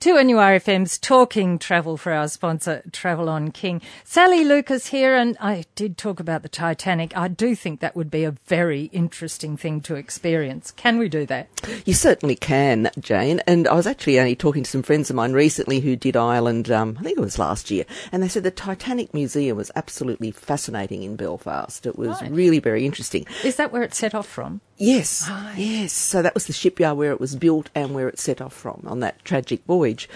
to NURFM's Talking Travel for our sponsor, Travel on King. Sally Lucas here, and I did talk about the Titanic. I do think that would be a very interesting thing to experience. Can we do that? You certainly can, Jane. And I was actually only talking to some friends of mine recently who did Ireland, um, I think it was last year, and they said the Titanic Museum was absolutely fascinating in Belfast. It was right. really very interesting. Is that where it set off from? Yes, right. yes. So that was the shipyard where it was built and where it set off from on that tragic voyage.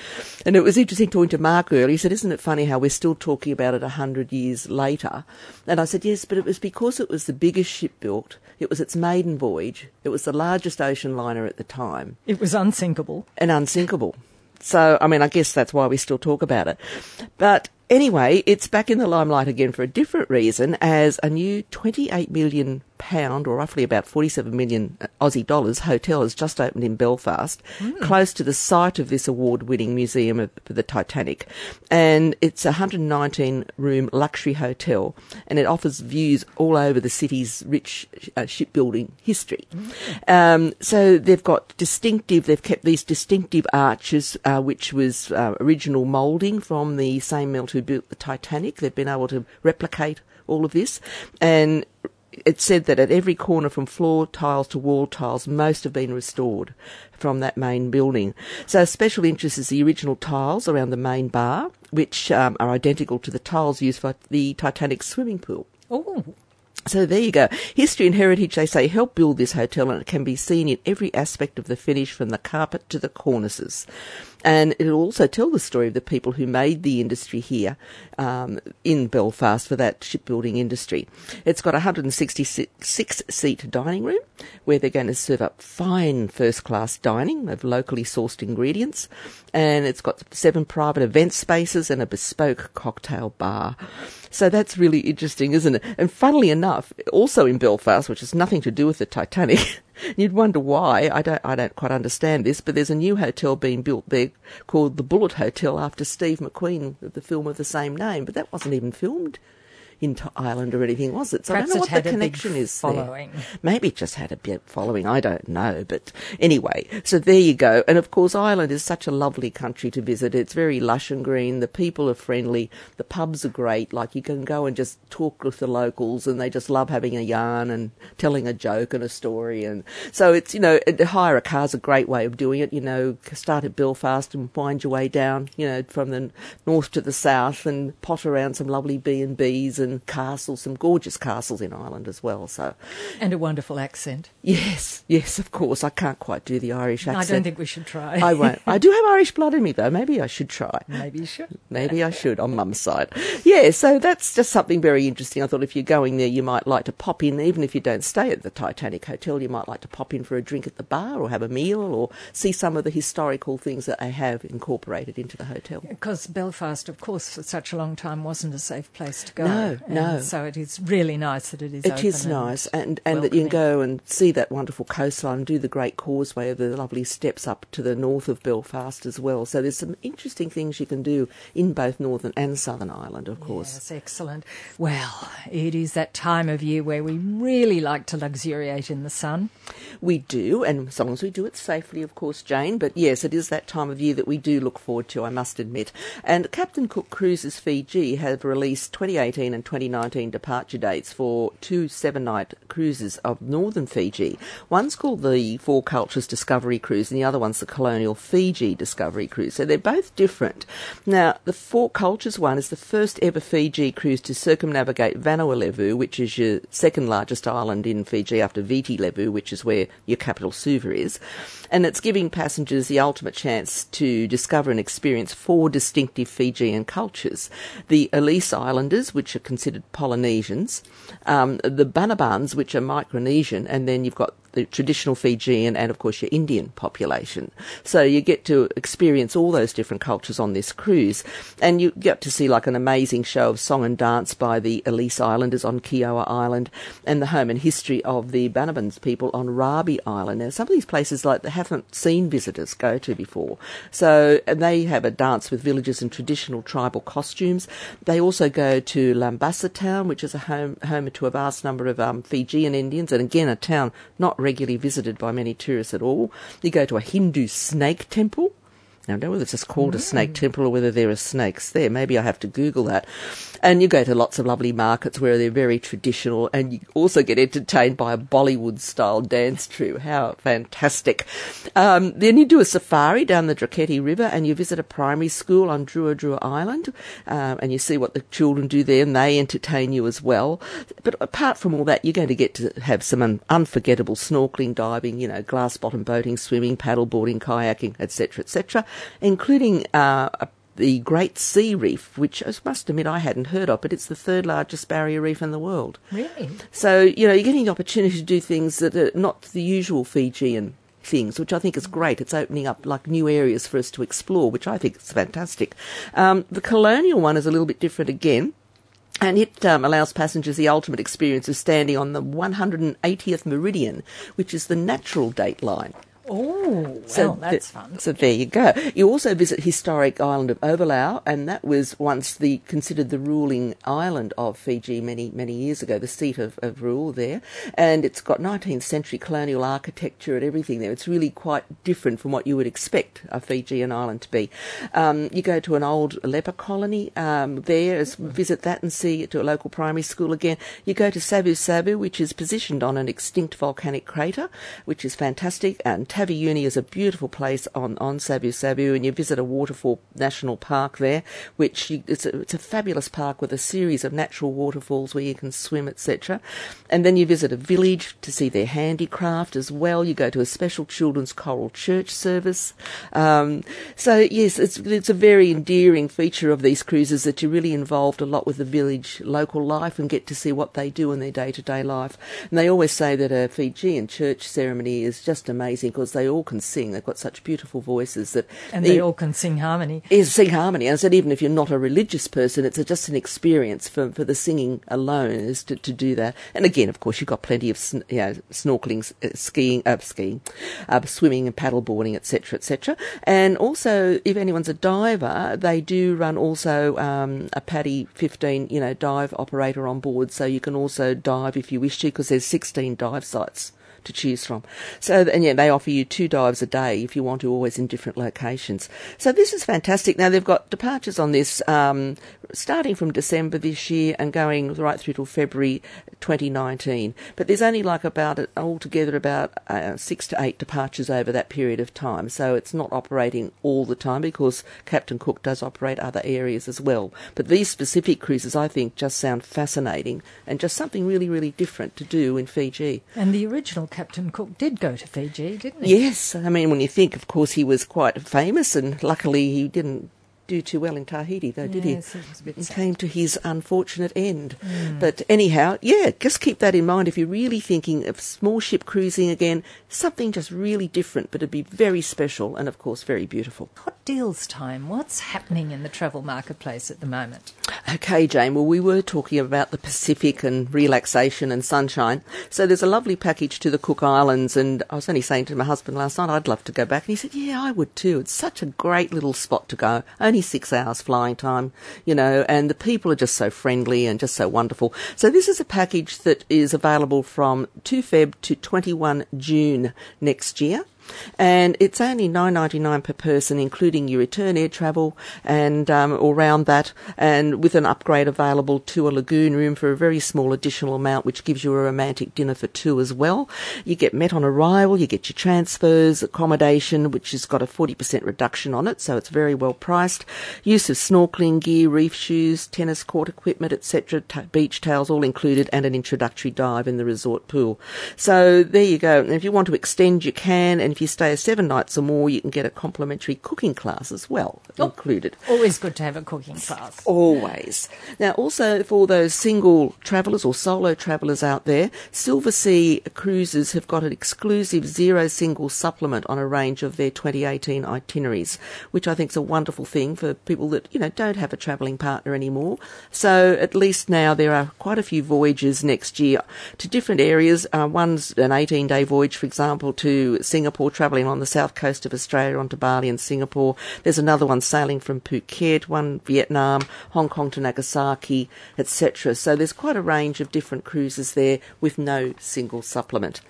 And it was interesting talking to Mark earlier. He said, Isn't it funny how we're still talking about it a hundred years later? And I said, Yes, but it was because it was the biggest ship built. It was its maiden voyage. It was the largest ocean liner at the time. It was unsinkable. And unsinkable. So, I mean, I guess that's why we still talk about it. But anyway, it's back in the limelight again for a different reason as a new 28 million pound, or roughly about 47 million Aussie dollars, hotel has just opened in Belfast, mm. close to the site of this award-winning museum of, for the Titanic. And it's a 119 room luxury hotel, and it offers views all over the city's rich uh, shipbuilding history. Mm. Um, so they've got distinctive, they've kept these distinctive arches, uh, which was uh, original moulding from the same melt who built the Titanic. They've been able to replicate all of this, and it said that at every corner from floor tiles to wall tiles, most have been restored from that main building. So special interest is the original tiles around the main bar, which um, are identical to the tiles used for the Titanic swimming pool. Oh. So there you go. History and heritage, they say, help build this hotel and it can be seen in every aspect of the finish from the carpet to the cornices. And it'll also tell the story of the people who made the industry here um, in Belfast for that shipbuilding industry. It's got a 166 seat dining room where they're going to serve up fine first class dining of locally sourced ingredients. And it's got seven private event spaces and a bespoke cocktail bar. So that's really interesting, isn't it? And funnily enough, also in Belfast, which has nothing to do with the Titanic, You'd wonder why. I don't, I don't quite understand this, but there's a new hotel being built there called the Bullitt Hotel after Steve McQueen of the film of the same name, but that wasn't even filmed into Ireland or anything, was it? So Perhaps I don't know what the connection is following. There. Maybe it just had a bit following. I don't know. But anyway, so there you go. And of course, Ireland is such a lovely country to visit. It's very lush and green. The people are friendly. The pubs are great. Like you can go and just talk with the locals and they just love having a yarn and telling a joke and a story. And so it's, you know, hire a car is a great way of doing it. You know, start at Belfast and wind your way down, you know, from the north to the south and pot around some lovely B&Bs and and castles, some gorgeous castles in Ireland as well. So, and a wonderful accent. Yes, yes, of course. I can't quite do the Irish accent. I don't think we should try. I won't. I do have Irish blood in me though. Maybe I should try. Maybe you should. Maybe I should on Mum's side. Yeah. So that's just something very interesting. I thought if you're going there, you might like to pop in, even if you don't stay at the Titanic Hotel, you might like to pop in for a drink at the bar or have a meal or see some of the historical things that they have incorporated into the hotel. Because Belfast, of course, for such a long time wasn't a safe place to go. No, no. So it is really nice that it is. It is nice, and and, and that you can go and see that wonderful coastline, and do the Great Causeway of the lovely steps up to the north of Belfast as well. So there's some interesting things you can do in both Northern and Southern Ireland, of course. Yes, excellent. Well, it is that time of year where we really like to luxuriate in the sun. We do, and as long as we do it safely, of course, Jane. But yes, it is that time of year that we do look forward to, I must admit. And Captain Cook Cruises Fiji have released 2018 and 2019 departure dates for two seven night cruises of northern Fiji. One's called the Four Cultures Discovery Cruise, and the other one's the Colonial Fiji Discovery Cruise. So they're both different. Now, the Four Cultures one is the first ever Fiji cruise to circumnavigate Vanuatu, which is your second largest island in Fiji after Viti Levu, which is where your capital Suva is. And it's giving passengers the ultimate chance to discover and experience four distinctive Fijian cultures. The Ellice Islanders, which are considered Polynesians, um, the Banabans, which are Micronesian, and then you've got the traditional Fijian and, of course, your Indian population. So you get to experience all those different cultures on this cruise. And you get to see like an amazing show of song and dance by the Ellice Islanders on Kioa Island and the home and history of the Banabans people on Rabi Island. Now, some of these places like they haven't seen visitors go to before. So, and they have a dance with villagers in traditional tribal costumes. They also go to Labasa town, which is a home, home to a vast number of um, Fijian Indians, and again, a town not regularly visited by many tourists at all. You go to a Hindu snake temple Now, I don't know whether it's just called a snake temple or whether there are snakes there. Maybe I have to Google that. And you go to lots of lovely markets where they're very traditional, and you also get entertained by a Bollywood style dance troupe. How fantastic! Um, then you do a safari down the Dreketi River, and you visit a primary school on Drua Drua Island, um, and you see what the children do there, and they entertain you as well. But apart from all that, you're going to get to have some un- unforgettable snorkeling, diving, you know, glass bottom boating, swimming, paddle boarding, kayaking, etc., etc., including uh, a the Great Sea Reef, which I must admit I hadn't heard of, but it's the third largest barrier reef in the world. Really? So, you know, you're getting the opportunity to do things that are not the usual Fijian things, which I think is great. It's opening up like new areas for us to explore, which I think is fantastic. Um, the colonial one is a little bit different again. And it um, allows passengers the ultimate experience of standing on the 180th meridian, which is the natural date line. Oh, well, that's fun. So there you go. You also visit historic island of Ovalau, and that was once the considered the ruling island of Fiji many many years ago, the seat of, of rule there. And it's got 19th century colonial architecture and everything there. It's really quite different from what you would expect a Fijian island to be. Um, you go to an old leper colony um, there, as, visit that and see to a local primary school again. You go to Savu Savu, which is positioned on an extinct volcanic crater, which is fantastic and Taveuni is a beautiful place on, on Savu Savu, and you visit a waterfall national park there, which you, it's, a, it's a fabulous park with a series of natural waterfalls where you can swim, etc. And then you visit a village to see their handicraft as well. You go to a special children's choral church service. Um, so yes, it's it's a very endearing feature of these cruises that you're really involved a lot with the village local life and get to see what they do in their day to day life. And they always say that a Fijian church ceremony is just amazing because they all can sing. They've got such beautiful voices that and they, all can sing harmony. Is sing harmony. I said even if you're not a religious person, it's a, just an experience for, for the singing alone is to, to do that. And again, of course, you've got plenty of you know, snorkeling, uh, skiing, uh, skiing, uh, swimming, and paddle boarding, etc., etc. And also, if anyone's a diver, they do run also um, a PADI 15, you know, dive operator on board, so you can also dive if you wish to, because there's 16 dive sites to choose from. So, and yeah, they offer you two dives a day if you want to, always in different locations. So this is fantastic. Now they've got departures on this um, starting from December this year and going right through till February 2019. But there's only like about altogether about uh, six to eight departures over that period of time. So it's not operating all the time because Captain Cook does operate other areas as well. But these specific cruises, I think, just sound fascinating and just something really, really different to do in Fiji. And the original Captain Cook did go to Fiji, didn't he? Yes. I mean, when you think, of course, he was quite famous and luckily he didn't do too well in Tahiti, though, did yes, he? He came to his unfortunate end. Mm. But anyhow, yeah, just keep that in mind if you're really thinking of small ship cruising again, something just really different, but it'd be very special and, of course, very beautiful. Hot deals time. What's happening in the travel marketplace at the moment? Okay, Jane. Well, we were talking about the Pacific and relaxation and sunshine. So there's a lovely package to the Cook Islands, and I was only saying to my husband last night I'd love to go back, and he said, "Yeah, I would too. It's such a great little spot to go. Only six hours flying time, you know, and the people are just so friendly and just so wonderful. So this is a package that is available from 2 Feb to 21 June next year and it's only nine ninety nine per person, including your return air travel and um, around that, and with an upgrade available to a lagoon room for a very small additional amount, which gives you a romantic dinner for two as well. You get met on arrival, you get your transfers, accommodation, which has got a forty percent reduction on it, so it's very well priced. Use of snorkeling gear, reef shoes, tennis court equipment, etc., t- beach towels all included, and an introductory dive in the resort pool. So there you go. And if you want to extend, you can, and if you stay seven nights or more, you can get a complimentary cooking class as well oh, included. Always good to have a cooking class. Always. Now, also for those single travellers or solo travellers out there, Silversea Cruises have got an exclusive zero single supplement on a range of their 2018 itineraries, which I think is a wonderful thing for people that, you know, don't have a travelling partner anymore. So at least now there are quite a few voyages next year to different areas. Uh, one's an 18 day voyage, for example, to Singapore travelling on the south coast of Australia onto Bali and Singapore. There's another one sailing from Phuket, one Vietnam, Hong Kong to Nagasaki, etc. So there's quite a range of different cruises there with no single supplement.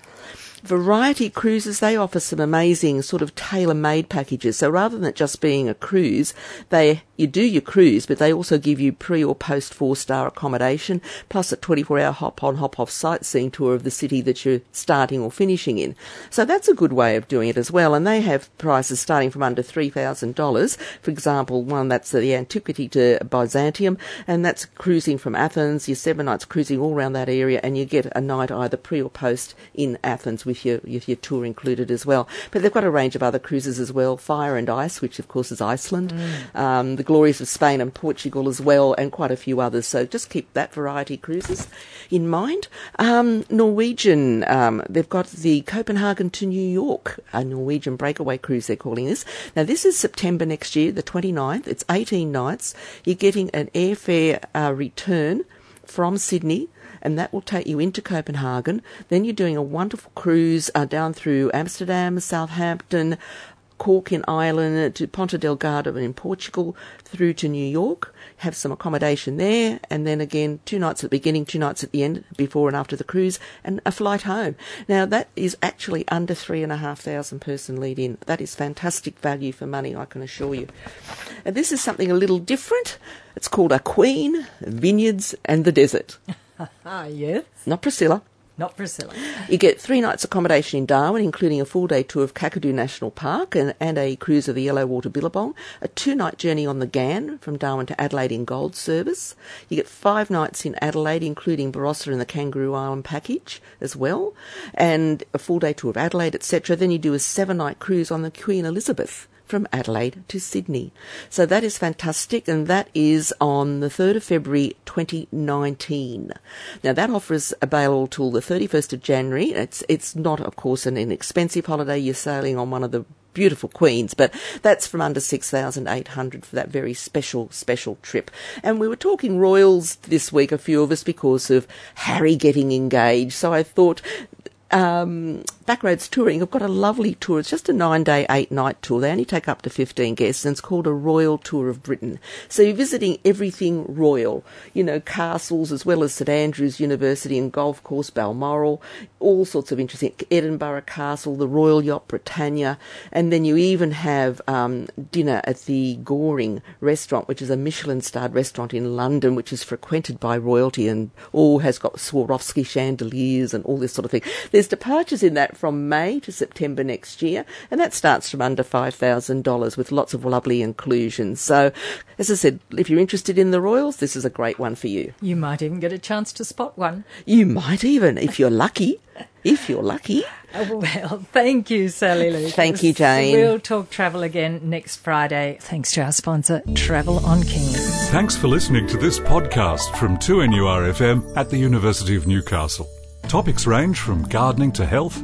Variety Cruises, they offer some amazing sort of tailor-made packages. So rather than it just being a cruise, they you do your cruise, but they also give you pre or post four star accommodation, plus a 24 hour hop on, hop off sightseeing tour of the city that you're starting or finishing in. So that's a good way of doing it as well. And they have prices starting from under $3,000. For example, one that's the Antiquity to Byzantium, and that's cruising from Athens. You're seven nights cruising all around that area, and you get a night either pre or post in Athens with your, with your tour included as well. But they've got a range of other cruises as well Fire and Ice, which of course is Iceland. Mm. Um, the glories of Spain and Portugal as well, and quite a few others. So just keep that variety cruises in mind. Um, Norwegian, um, they've got the Copenhagen to New York, a Norwegian breakaway cruise, they're calling this. Now, this is September next year, the 29th. It's 18 nights. You're getting an airfare uh, return from Sydney and that will take you into Copenhagen. Then you're doing a wonderful cruise uh, down through Amsterdam, Southampton, Cork in Ireland to Ponta Delgado in Portugal through to New York, have some accommodation there, and then again two nights at the beginning, two nights at the end, before and after the cruise, and a flight home. Now that is actually under three and a half thousand person lead in. That is fantastic value for money, I can assure you. And this is something a little different. It's called a Queen, Vineyards, and the Desert. Ah, yes. Not Priscilla. Not Priscilla. You get three nights accommodation in Darwin, including a full day tour of Kakadu National Park and, and a cruise of the Yellow Water Billabong, a two night journey on the Ghan from Darwin to Adelaide in Gold Service. You get five nights in Adelaide, including Barossa and the Kangaroo Island package as well, and a full day tour of Adelaide, etc. Then you do a seven night cruise on the Queen Elizabeth from Adelaide to Sydney. So that is fantastic, and that is on the 3rd of February 2019. Now that offer is available till the 31st of January. It's it's not, of course, an inexpensive holiday. You're sailing on one of the beautiful queens, but that's from under 6,800 for that very special, special trip. And we were talking royals this week, a few of us, because of Harry getting engaged. So I thought um, Backroads Touring have got a lovely tour. It's just a nine day, eight night tour. They only take up to 15 guests and it's called a Royal Tour of Britain. So you're visiting everything royal, you know, castles as well as St Andrews University and golf course, Balmoral, all sorts of interesting, Edinburgh Castle, the Royal Yacht Britannia, and then you even have um, dinner at the Goring restaurant, which is a Michelin starred restaurant in London, which is frequented by royalty and all has got Swarovski chandeliers and all this sort of thing. There's departures in that from May to September next year, and that starts from under $5,000 with lots of lovely inclusions. So, as I said, if you're interested in the Royals, this is a great one for you. You might even get a chance to spot one. You might even, if you're lucky. if you're lucky. Oh, well, thank you, Sally Lucas. Thank you, Jane. We'll talk travel again next Friday. Thanks to our sponsor, Travel on King. Thanks for listening to this podcast from 2NURFM at the University of Newcastle. Topics range from gardening to health